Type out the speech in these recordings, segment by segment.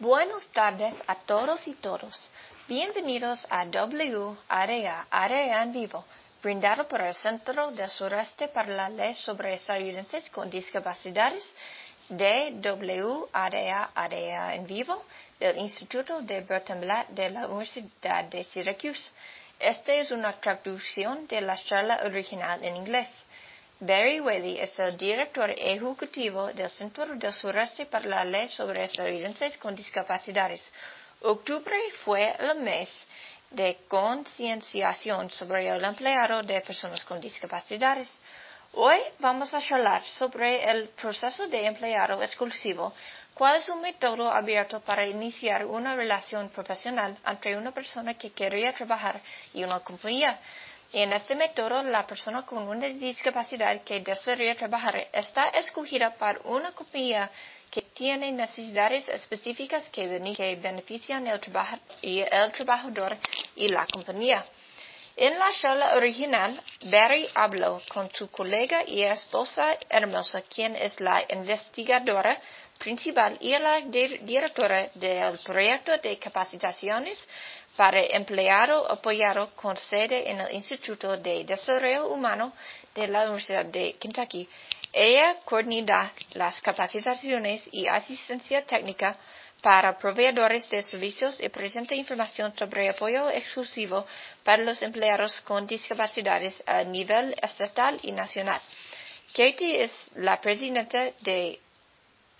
Buenas tardes a todos y todos. Bienvenidos a W Área, Área en Vivo, brindado por el Centro del Sureste para la Ley sobre Estadounidenses con Discapacidades de W Área, Área en Vivo del Instituto de Blatt de la Universidad de Syracuse. Esta es una traducción de la charla original en inglés. Barry Whaley es el director ejecutivo del Centro del Sureste para la Ley sobre Estadounidenses con Discapacidades. Octubre fue el mes de concienciación sobre el empleado de personas con discapacidades. Hoy vamos a hablar sobre el proceso de empleado exclusivo, cuál es un método abierto para iniciar una relación profesional entre una persona que quería trabajar y una compañía. En este método, la persona con una discapacidad que desea trabajar está escogida por una compañía que tiene necesidades específicas que, benefician el trabajador y la compañía. En la charla original, Barry habló con su colega y esposa Hermosa, quien es la investigadora principal y la directora del proyecto de capacitaciones para empleado apoyado con sede en el Instituto de Desarrollo Humano de la Universidad de Kentucky. Ella coordina las capacitaciones y asistencia técnica para proveedores de servicios y presenta información sobre apoyo exclusivo para los empleados con discapacidades a nivel estatal y nacional. Katie es la presidenta de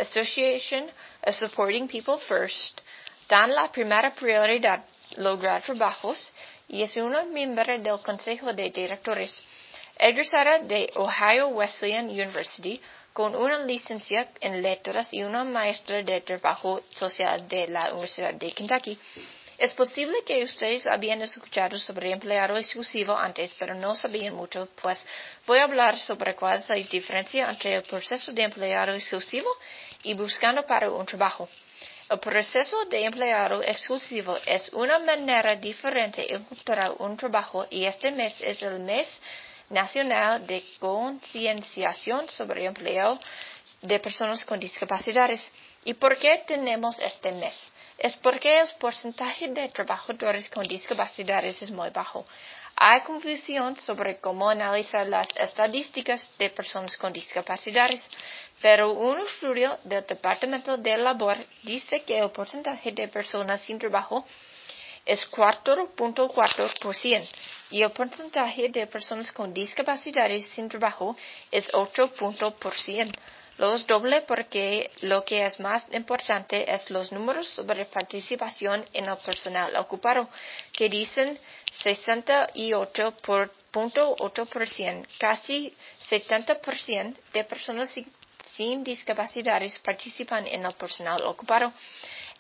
Association of Supporting People First, dan la primera prioridad lograr trabajos y es una miembro del Consejo de Directores. Egresada de Ohio Wesleyan University con una licencia en letras y una maestra de trabajo social de la Universidad de Kentucky. Es posible que ustedes habían escuchado sobre empleado exclusivo antes, pero no sabían mucho, pues voy a hablar sobre cuál es la diferencia entre el proceso de empleado exclusivo y buscando para un trabajo. El proceso de empleado exclusivo es una manera diferente de encontrar un trabajo y este mes es el mes nacional de concienciación sobre empleo de personas con discapacidades. ¿Y por qué tenemos este mes? Es porque el porcentaje de trabajadores con discapacidades es muy bajo. Hay confusión sobre cómo analizar las estadísticas de personas con discapacidades, pero un estudio del Departamento de Labor dice que el porcentaje de personas sin trabajo es 4.4% y el porcentaje de personas con discapacidades sin trabajo es 8%. Los doble porque lo que es más importante es los números sobre participación en el personal ocupado, que dicen 68.8%, casi 70% de personas sin, discapacidades participan en el personal ocupado,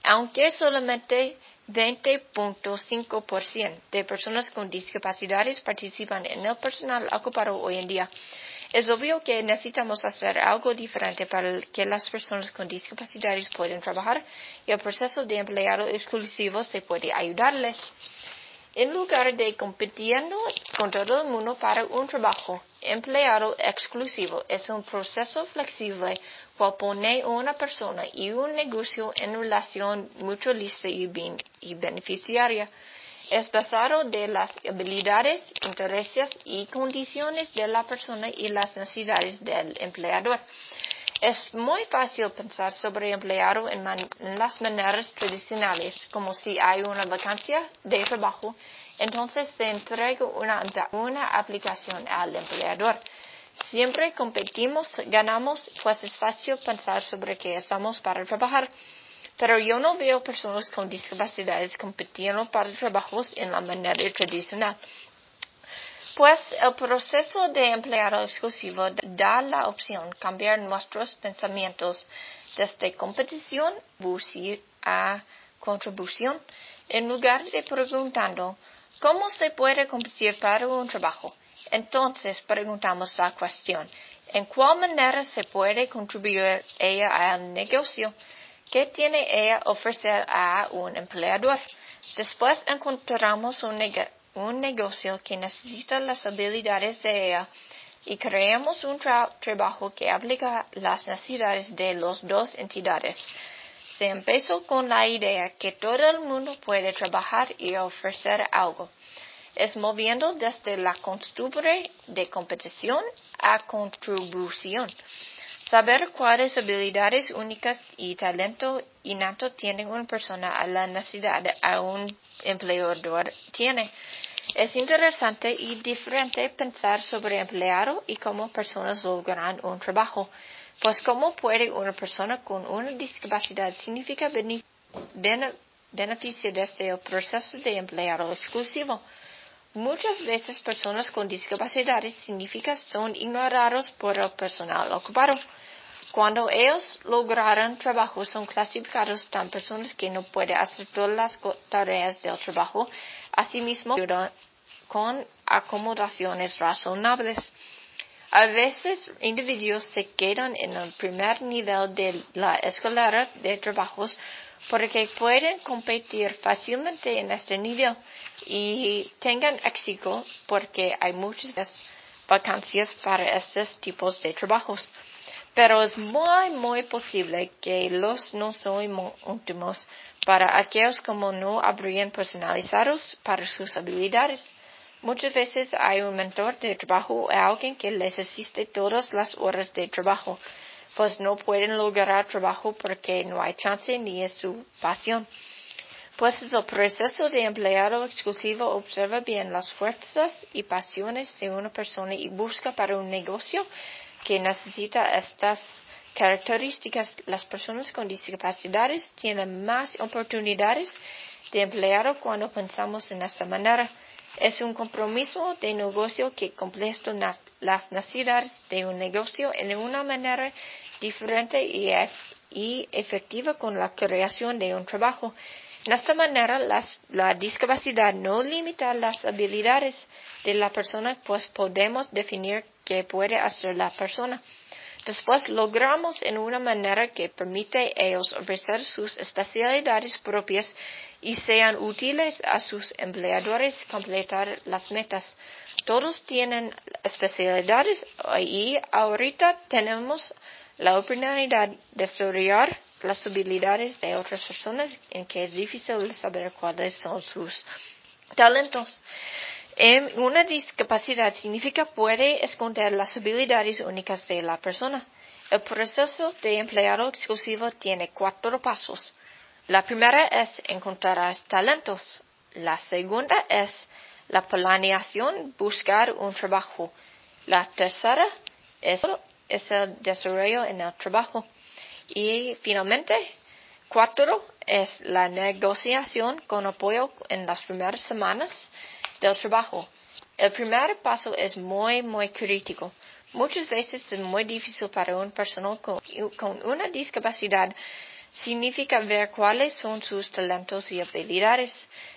aunque solamente 20.5% de personas con discapacidades participan en el personal ocupado hoy en día. Es obvio que necesitamos hacer algo diferente para que las personas con discapacidades puedan trabajar y el proceso de empleado exclusivo se puede ayudarles. En lugar de compitiendo con todo el mundo para un trabajo, empleado exclusivo es un proceso flexible que pone una persona y un negocio en relación mutualista y, y beneficiaria es basado de las habilidades, intereses y condiciones de la persona y las necesidades del empleador. Es muy fácil pensar sobre empleado en, las maneras tradicionales, como si hay una vacancia de trabajo, entonces se entrega una, una aplicación al empleador. Siempre competimos, ganamos, pues es fácil pensar sobre qué estamos para trabajar. Pero yo no veo personas con discapacidades compitiendo para trabajos en la manera tradicional. Pues el proceso de empleado exclusivo da la opción cambiar nuestros pensamientos desde competición a contribución en lugar de preguntando ¿cómo se puede competir para un trabajo? Entonces preguntamos la cuestión ¿en cuál manera se puede contribuir ella al negocio? ¿Qué tiene ella ofrecer a un empleador? Después encontramos un, negocio que necesita las habilidades de ella y creamos un trabajo que aplica las necesidades de las dos entidades. se empezó con la idea que todo el mundo puede trabajar y ofrecer algo. Es moviendo desde la costumbre de competición a contribución. Saber cuáles habilidades únicas y talento innato tiene una persona a la necesidad a un empleador tiene. Es interesante y diferente pensar sobre empleado y cómo personas logran un trabajo. Pues cómo puede una persona con una discapacidad significa beneficio desde el proceso de empleado exclusivo. Muchas veces personas con discapacidades significativas son ignorados por el personal ocupado. Cuando ellos lograron trabajo son clasificados tan personas que no pueden hacer todas las tareas del trabajo, asimismo con acomodaciones razonables. A veces individuos se quedan en el primer nivel de la escalera de trabajos porque pueden competir fácilmente en este nivel y tengan éxito porque hay muchas vacancias para estos tipos de trabajos. Pero es muy, muy posible que los no son últimos para aquellos como no habrían personalizados para sus habilidades. Muchas veces hay un mentor de trabajo o alguien que les asiste todas las horas de trabajo, pues no pueden lograr trabajo porque no hay chance ni es su pasión. Pues es el proceso de empleado exclusivo observa bien las fuerzas y pasiones de una persona y busca para un negocio que necesita estas características. Las personas con discapacidades tienen más oportunidades de empleado cuando pensamos en esta manera. Es un compromiso de negocio que completa las necesidades de un negocio en una manera diferente y, efectiva con la creación de un trabajo. De esta manera, la discapacidad no limita las habilidades de la persona, pues podemos definir qué puede hacer la persona. Después logramos en una manera que permite a ellos ofrecer sus especialidades propias y sean útiles a sus empleadores completar las metas. Todos tienen especialidades y ahorita tenemos la oportunidad de desarrollar las habilidades de otras personas en que es difícil saber cuáles son sus talentos. En una discapacidad significa puede esconder las habilidades únicas de la persona. El proceso de empleado exclusivo tiene cuatro pasos. La primera es encontrar talentos. La segunda es la planeación, buscar un trabajo. La tercera es, es el desarrollo en el trabajo. Y finalmente, cuatro es la negociación con apoyo en las primeras semanas del trabajo. El primer paso es muy, muy crítico. Muchas veces es muy difícil para un personal con, una discapacidad significa ver cuáles son sus talentos y habilidades.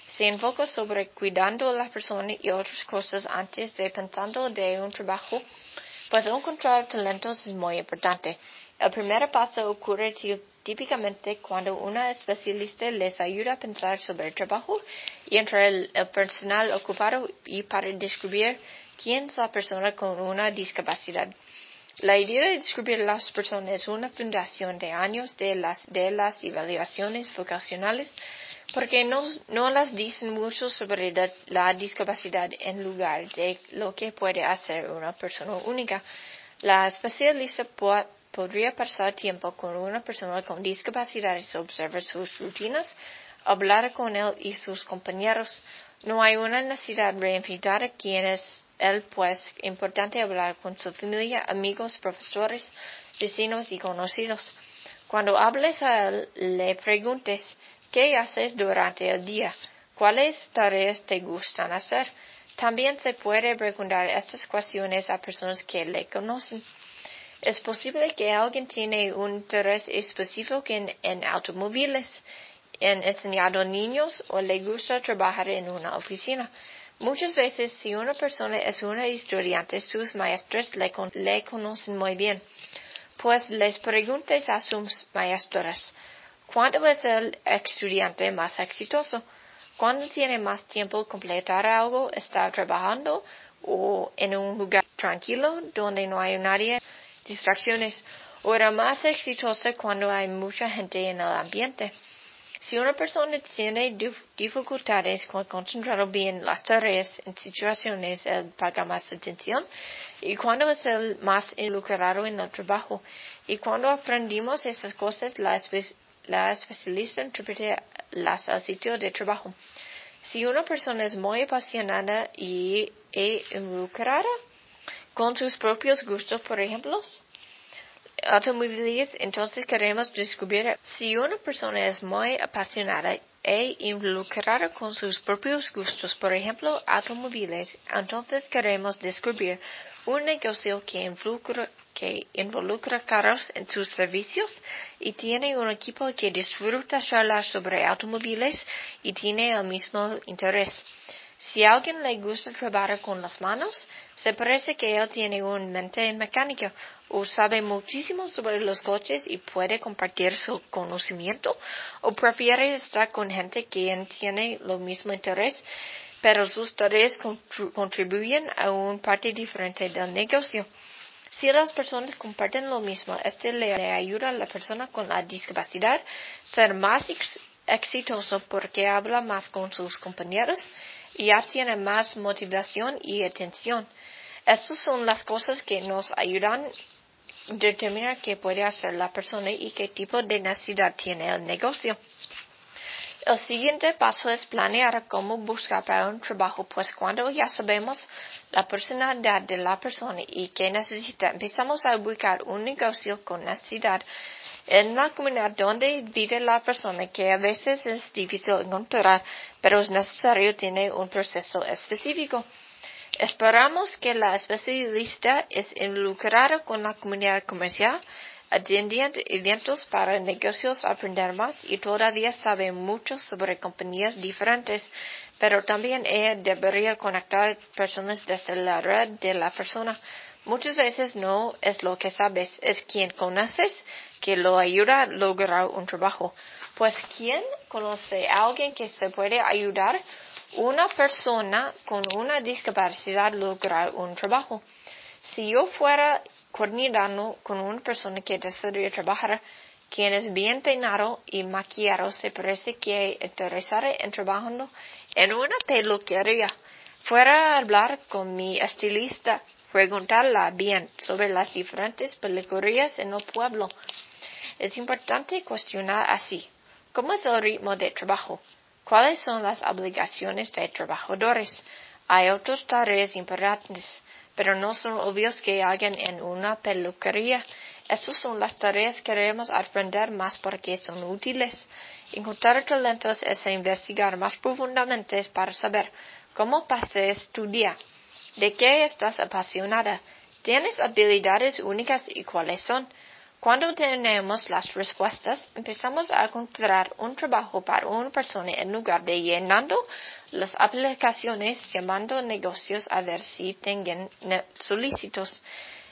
Se enfoca sobre cuidando a la persona y otras cosas antes de pensando de un trabajo, pues encontrar talentos es muy importante. El primer paso ocurre típicamente cuando una especialista les ayuda a pensar sobre el trabajo y entre el, personal ocupado y para descubrir quién es la persona con una discapacidad. La idea de descubrir las personas es una fundación de años de las, de las evaluaciones vocacionales porque no, no las dicen mucho sobre la, discapacidad en lugar de lo que puede hacer una persona única. La especialista puede podría pasar tiempo con una persona con discapacidades, observar sus rutinas, hablar con él y sus compañeros. No hay una necesidad de reinvitar a quienes él, pues, importante hablar con su familia, amigos, profesores, vecinos y conocidos. Cuando hables a él, le preguntes qué haces durante el día, cuáles tareas te gustan hacer. También se puede preguntar estas cuestiones a personas que le conocen. Es posible que alguien tiene un interés específico en, automóviles, en enseñar a niños o le gusta trabajar en una oficina. Muchas veces, si una persona es una estudiante, sus maestros le, conocen muy bien. Pues les preguntes a sus maestras, ¿cuándo es el estudiante más exitoso? ¿Cuándo tiene más tiempo completar algo? ¿Está trabajando o en un lugar tranquilo donde no hay nadie? Distracciones o era más exitosa cuando hay mucha gente en el ambiente. Si una persona tiene dificultades con concentrar bien las tareas en situaciones, él paga más atención y cuando es el más involucrado en el trabajo. Y cuando aprendimos esas cosas, la, la especialista interpreta las al sitio de trabajo. Si una persona es muy apasionada y involucrada con sus propios gustos, por ejemplo, automóviles, entonces queremos descubrir si una persona es muy apasionada e involucrada con sus propios gustos, por ejemplo, automóviles, entonces queremos descubrir un negocio que involucra, que involucra carros en sus servicios y tiene un equipo que disfruta charlar sobre automóviles y tiene el mismo interés. Si a alguien le gusta trabajar con las manos, se parece que él tiene una mente mecánica o sabe muchísimo sobre los coches y puede compartir su conocimiento o prefiere estar con gente que tiene lo mismo interés, pero sus tareas contribuyen a una parte diferente del negocio. Si las personas comparten lo mismo, este le ayuda a la persona con la discapacidad ser más exitoso porque habla más con sus compañeros ya tiene más motivación y atención. Estas son las cosas que nos ayudan a determinar qué puede hacer la persona y qué tipo de necesidad tiene el negocio. El siguiente paso es planear cómo buscar para un trabajo, pues cuando ya sabemos la personalidad de la persona y qué necesita, empezamos a buscar un negocio con necesidad en la comunidad donde vive la persona, que a veces es difícil encontrar, pero es necesario tener un proceso específico. Esperamos que la especialista es involucrada con la comunidad comercial atienden eventos para negocios aprender más y todavía sabe mucho sobre compañías diferentes, pero también ella debería conectar personas desde la red de la persona. Muchas veces no es lo que sabes, es quien conoces que lo ayuda a lograr un trabajo. Pues ¿quién conoce a alguien que se puede ayudar una persona con una discapacidad lograr un trabajo? Si yo fuera coordinando con una persona que desea trabajar, quien es bien peinado y maquillado se parece que interesará en trabajando en una peluquería. Fuera a hablar con mi estilista, preguntarla bien sobre las diferentes peluquerías en el pueblo. Es importante cuestionar así. ¿Cómo es el ritmo de trabajo? ¿Cuáles son las obligaciones de trabajadores? Hay otras tareas importantes pero no son obvios que hagan en una peluquería. Estas son las tareas que queremos aprender más porque son útiles. Encontrar talentos es investigar más profundamente para saber cómo pases tu día, de qué estás apasionada, tienes habilidades únicas y cuáles son. Cuando tenemos las respuestas, empezamos a encontrar un trabajo para una persona en lugar de llenando las aplicaciones llamando negocios a ver si tengan solicitos.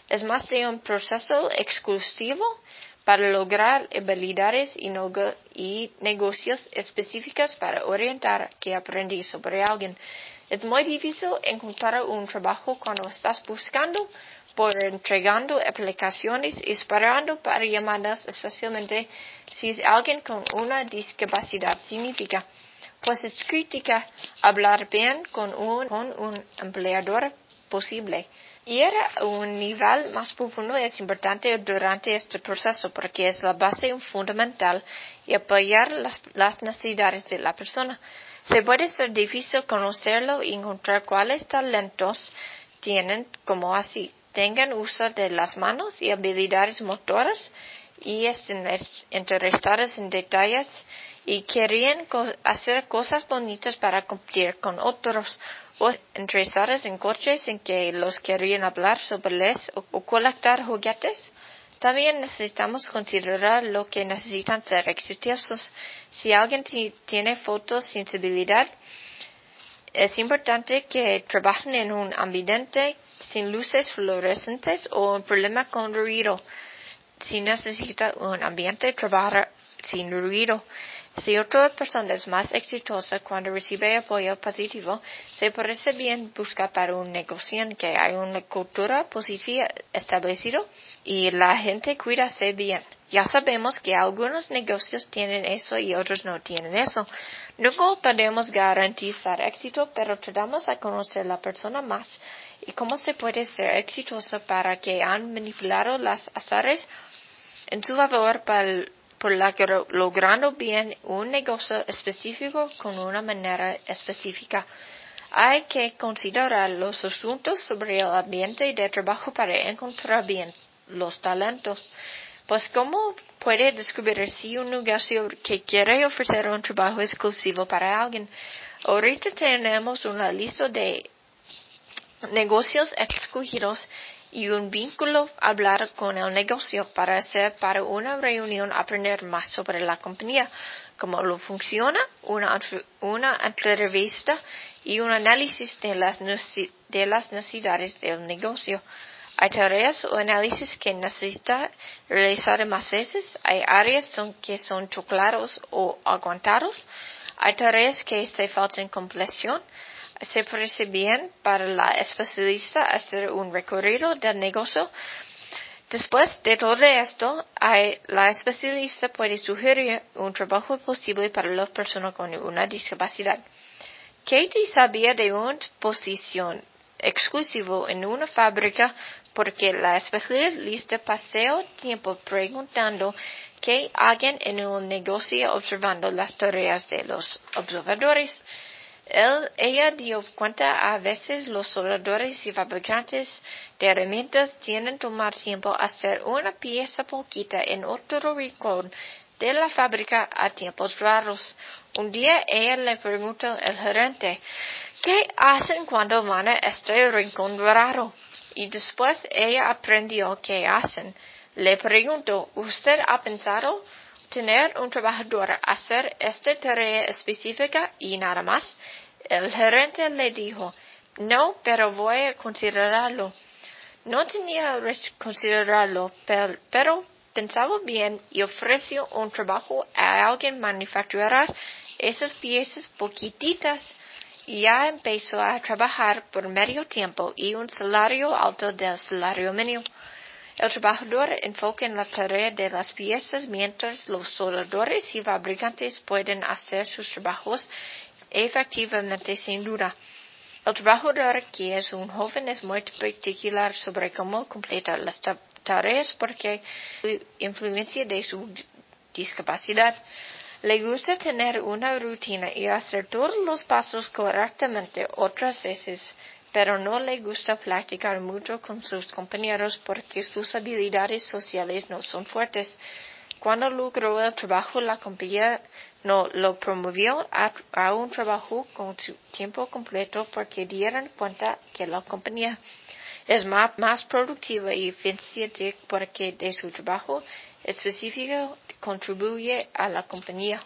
Es más de un proceso exclusivo para lograr habilidades y, y negocios específicos para orientar que aprendí sobre alguien. Es muy difícil encontrar un trabajo cuando estás buscando por entregando aplicaciones y esperando para llamadas, especialmente si es alguien con una discapacidad significa, pues es crítica hablar bien con un, empleador posible. Y era un nivel más profundo es importante durante este proceso porque es la base fundamental y apoyar las necesidades de la persona. Se puede ser difícil conocerlo y encontrar cuáles talentos tienen como así tengan uso de las manos y habilidades motoras y estén interesadas en detalles y querían hacer cosas bonitas para cumplir con otros o interesadas en coches en que los querían hablar sobre les o, o colectar juguetes. También necesitamos considerar lo que necesitan ser exitosos. Si alguien tiene fotosensibilidad, es importante que trabajen en un ambiente sin luces fluorescentes o un problema con ruido. Si necesita un ambiente, trabajar sin ruido. Si otra persona es más exitosa cuando recibe apoyo positivo, se parece bien buscar para un negocio en que hay una cultura positiva establecida y la gente cuídase bien. Ya sabemos que algunos negocios tienen eso y otros no tienen eso. Nunca podemos garantizar éxito, pero tratamos a conocer la persona más y cómo se puede ser exitoso para que han manipulado las azares en su favor para por la que logrando bien un negocio específico con una manera específica. Hay que considerar los asuntos sobre el ambiente de trabajo para encontrar bien los talentos. Pues cómo puede descubrir si un negocio que quiere ofrecer un trabajo exclusivo para alguien. Ahorita tenemos una lista de negocios escogidos y un vínculo hablar con el negocio para hacer para una reunión aprender más sobre la compañía, cómo lo funciona, una, una entrevista y un análisis de las, de las necesidades del negocio. Hay tareas o análisis que necesita realizar más veces. Hay áreas que son choclados o aguantados. Hay tareas que se faltan compleción se parece bien para la especialista hacer un recorrido del negocio. Después de todo esto, la especialista puede sugerir un trabajo posible para las personas con una discapacidad. Katie sabía de una posición exclusiva en una fábrica porque la especialista pasó tiempo preguntando qué hagan en un negocio observando las tareas de los observadores ella dio cuenta a veces los soldadores y fabricantes de herramientas tienen tomar tiempo hacer una pieza poquita en otro rincón de la fábrica a tiempos raros. Un día ella le preguntó al gerente, ¿qué hacen cuando van a este rincón raro? Y después ella aprendió qué hacen. Le preguntó, ¿usted ha pensado? Tener un trabajador hacer esta tarea específica y nada más. El gerente le dijo, no, pero voy a considerarlo. No tenía que considerarlo, pero, pensaba bien y ofreció un trabajo a alguien manufacturar esas piezas poquititas ya empezó a trabajar por medio tiempo y un salario alto del salario mínimo. El trabajador enfoca en la tarea de las piezas mientras los soldadores y fabricantes pueden hacer sus trabajos efectivamente sin duda. El trabajador que es un joven es muy particular sobre cómo completa las tareas porque influencia de su discapacidad. Le gusta tener una rutina y hacer todos los pasos correctamente otras veces pero no le gusta platicar mucho con sus compañeros porque sus habilidades sociales no son fuertes. Cuando logró el trabajo, la compañía no lo promovió a, un trabajo con su tiempo completo porque dieron cuenta que la compañía es más, más productiva y eficiente porque de su trabajo específico contribuye a la compañía.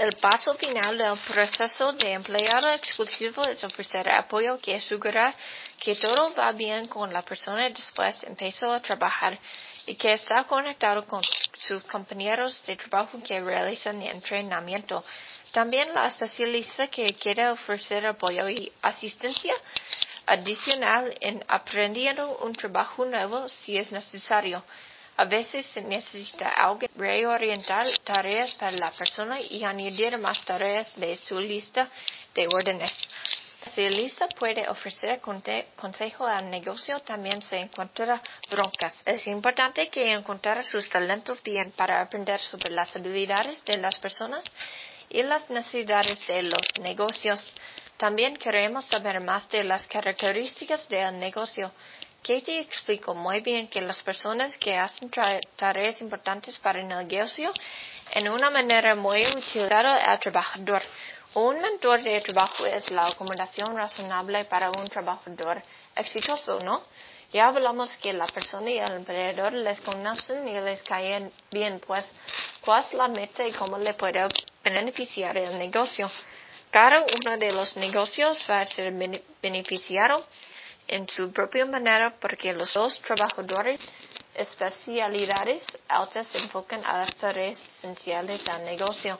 El paso final del proceso de empleado exclusivo es ofrecer apoyo que asegura que todo va bien con la persona después empezó a trabajar y que está conectado con sus compañeros de trabajo que realizan entrenamiento. También la especialista que quiere ofrecer apoyo y asistencia adicional en aprendiendo un trabajo nuevo si es necesario. A veces se necesita alguien reorientar tareas para la persona y añadir más tareas de su lista de órdenes. Si la lista puede ofrecer consejo al negocio, también se encuentra broncas. Es importante que encontrar sus talentos bien para aprender sobre las habilidades de las personas y las necesidades de los negocios. También queremos saber más de las características del negocio. Katie explicó muy bien que las personas que hacen tareas importantes para el negocio en una manera muy utilizada al trabajador. Un mentor de trabajo es la acomodación razonable para un trabajador exitoso, ¿no? Ya hablamos que la persona y el empleador les conocen y les caen bien, pues, ¿cuál es la meta y cómo le puede beneficiar el negocio? Cada uno de los negocios va a ser beneficiado en su propia manera porque los dos trabajadores especialidades altas se enfocan a las tareas esenciales del negocio.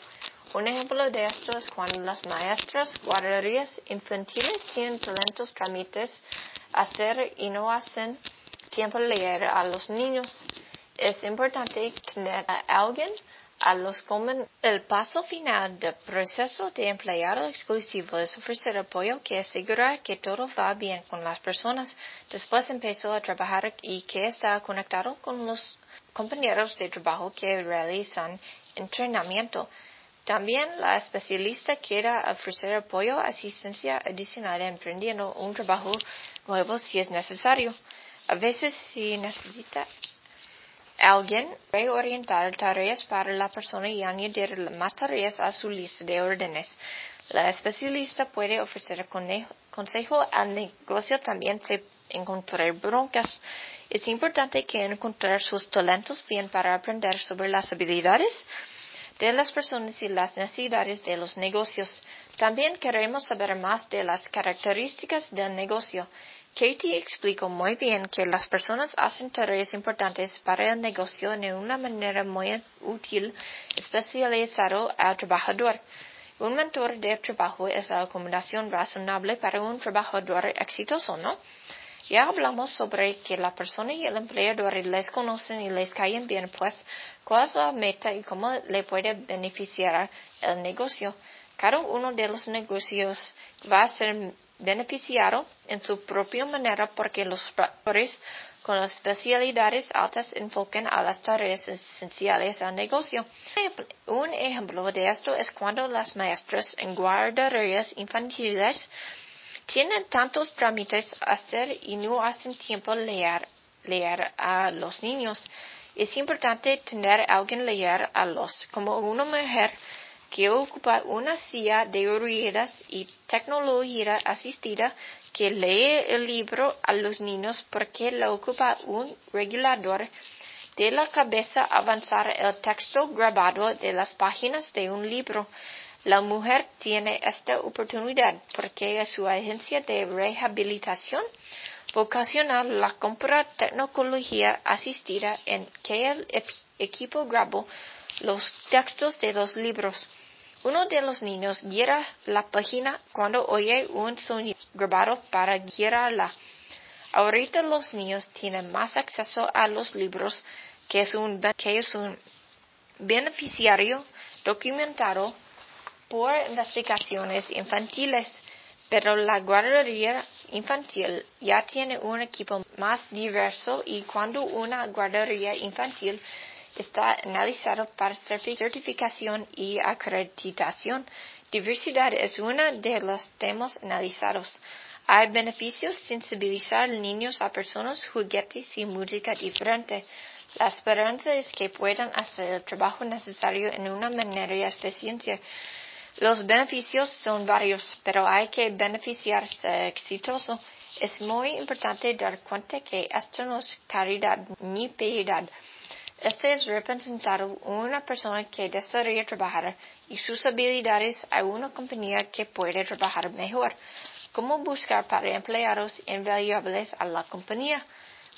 Un ejemplo de esto es cuando las maestras guarderías infantiles tienen talentos trámites hacer y no hacen tiempo leer a los niños. Es importante tener a alguien a los comen. El paso final del proceso de empleado exclusivo es ofrecer apoyo que asegura que todo va bien con las personas. Después empezó a trabajar y que está conectado con los compañeros de trabajo que realizan entrenamiento. También la especialista quiere ofrecer apoyo, asistencia adicional emprendiendo un trabajo nuevo si es necesario. A veces si necesita Alguien puede orientar tareas para la persona y añadir más tareas a su lista de órdenes. La especialista puede ofrecer consejo al negocio también se encontrar broncas. Es importante que encontrar sus talentos bien para aprender sobre las habilidades de las personas y las necesidades de los negocios. También queremos saber más de las características del negocio. Katie explicó muy bien que las personas hacen tareas importantes para el negocio de una manera muy útil, especializado al trabajador. Un mentor de trabajo es la acomodación razonable para un trabajador exitoso, ¿no? Ya hablamos sobre que la persona y el empleador les conocen y les caen bien, pues cuál es la meta y cómo le puede beneficiar el negocio. Cada uno de los negocios va a ser beneficiado en su propia manera porque los trabajadores con las especialidades altas enfocan a las tareas esenciales al negocio. Un ejemplo de esto es cuando las maestras en guarderías infantiles tienen tantos trámites a hacer y no hacen tiempo leer, leer a los niños. Es importante tener a alguien leer a los, como una mujer que ocupa una silla de ruedas y tecnología asistida que lee el libro a los niños porque le ocupa un regulador de la cabeza avanzar el texto grabado de las páginas de un libro. La mujer tiene esta oportunidad porque su agencia de rehabilitación vocacional la compra tecnología asistida en que el equipo grabó los textos de los libros. Uno de los niños guía la página cuando oye un sonido grabado para guiarla. Ahorita los niños tienen más acceso a los libros que es un, que es un beneficiario documentado por investigaciones infantiles, pero la guardería infantil ya tiene un equipo más diverso y cuando una guardería infantil está analizado para certificación y acreditación. Diversidad es uno de los temas analizados. Hay beneficios sensibilizar niños a personas, juguetes y música diferente. La esperanza es que puedan hacer el trabajo necesario en una manera eficiente. Los beneficios son varios, pero hay que beneficiarse exitoso. Es muy importante dar cuenta que esto no es caridad ni piedad. Este es representar una persona que desea trabajar y sus habilidades a una compañía que puede trabajar mejor. ¿Cómo buscar para empleados invaluables a la compañía?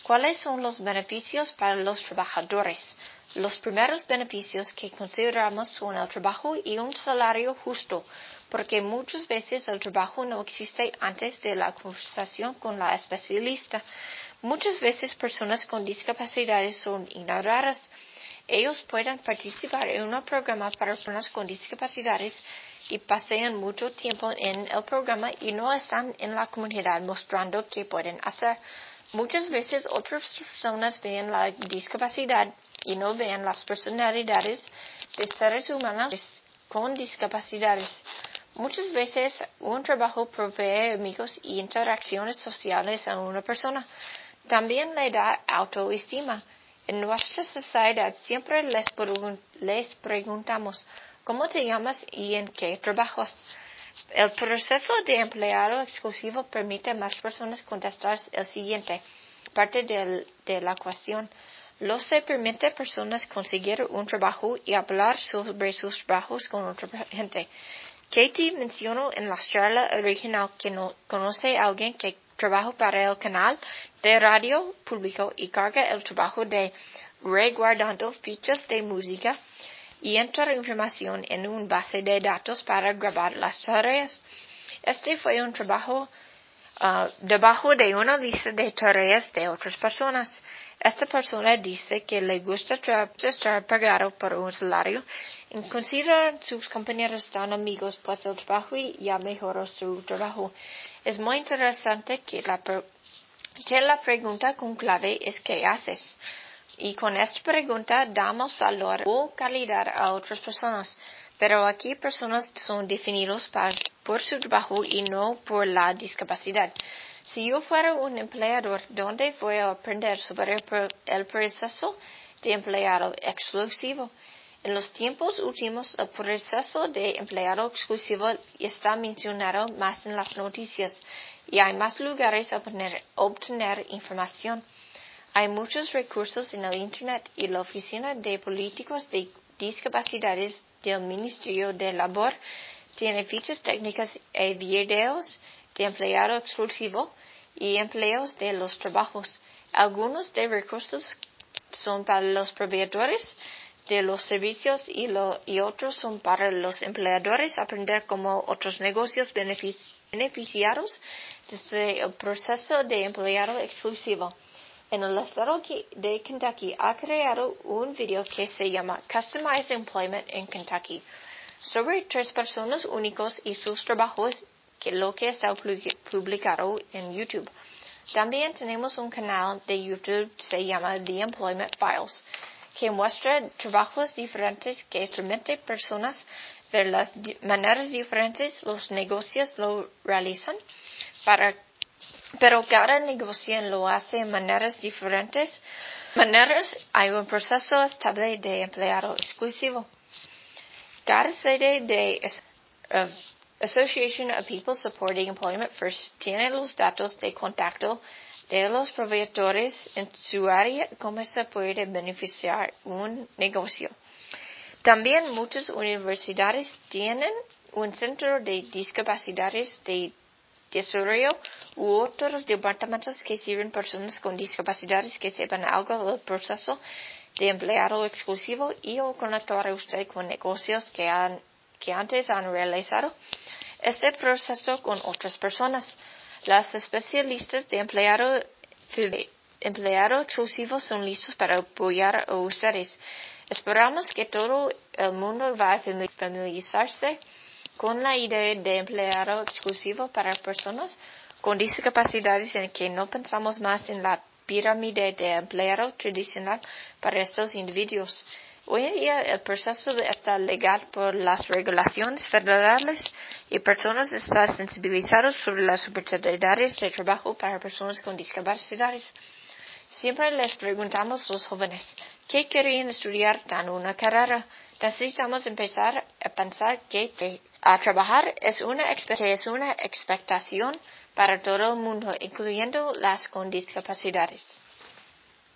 ¿Cuáles son los beneficios para los trabajadores? Los primeros beneficios que consideramos son el trabajo y un salario justo, porque muchas veces el trabajo no existe antes de la conversación con la especialista. Muchas veces personas con discapacidades son ignoradas. Ellos pueden participar en un programa para personas con discapacidades y pasean mucho tiempo en el programa y no están en la comunidad mostrando qué pueden hacer. Muchas veces otras personas ven la discapacidad y no ven las personalidades de seres humanos con discapacidades. Muchas veces un trabajo provee amigos y interacciones sociales a una persona. También le da autoestima. En nuestra sociedad siempre les, preguntamos ¿cómo te llamas y en qué trabajas? El proceso de empleado exclusivo permite a más personas contestar el siguiente parte de la cuestión. Lo se permite a personas conseguir un trabajo y hablar sobre sus trabajos con otra gente. Katie mencionó en la charla original que no conoce a alguien que trabajo para el canal de radio público y carga el trabajo de reguardando fichas de música y entrar información en un base de datos para grabar las tareas. Este fue un trabajo uh, debajo de una lista de tareas de otras personas. Esta persona dice que le gusta estar pagado por un salario y considera sus compañeros tan amigos pues el trabajo y ya mejoró su trabajo. Es muy interesante que la, que la pregunta con clave es ¿qué haces? Y con esta pregunta damos valor o calidad a otras personas. Pero aquí personas son definidos por su trabajo y no por la discapacidad. Si yo fuera un empleador, ¿dónde voy a aprender sobre el proceso de empleado exclusivo? En los tiempos últimos, el proceso de empleado exclusivo está mencionado más en las noticias y hay más lugares a obtener, información. Hay muchos recursos en el Internet y la Oficina de Políticos de Discapacidades del Ministerio de Labor tiene fichas técnicas y videos de empleado exclusivo y empleos de los trabajos. Algunos de recursos son para los proveedores de los servicios y, y otros son para los empleadores. Aprender cómo otros negocios beneficiados desde el proceso de empleado exclusivo. En el estado de Kentucky ha creado un video que se llama Customized Employment in Kentucky. Sobre tres personas únicos y sus trabajos que lo que está publicado en YouTube. También tenemos un canal de YouTube que se llama The Employment Files que muestra trabajos diferentes que solamente personas de las maneras diferentes los negocios lo realizan para pero cada negocio lo hace de maneras diferentes. Maneras, hay un proceso estable de empleado exclusivo. Cada sede de Association of People Supporting Employment First tiene los datos de contacto de los proveedores en su área cómo se puede beneficiar un negocio. También muchas universidades tienen un centro de discapacidades de desarrollo u otros departamentos que sirven personas con discapacidades que sepan algo del proceso de empleado exclusivo y o conectar a usted con negocios que, han, que antes han realizado este proceso con otras personas. Las especialistas de empleado, empleado exclusivo son listos para apoyar a ustedes. Esperamos que todo el mundo va a familiarizarse con la idea de empleado exclusivo para personas con discapacidades en que no pensamos más en la pirámide de empleado tradicional para estos individuos. Hoy en día el proceso está legal por las regulaciones federales y personas están sensibilizados sobre las oportunidades de trabajo para personas con discapacidades. Siempre les preguntamos a los jóvenes, ¿qué querían estudiar en una carrera? Necesitamos empezar a pensar que, a trabajar es una, es una expectación para todo el mundo, incluyendo las con discapacidades.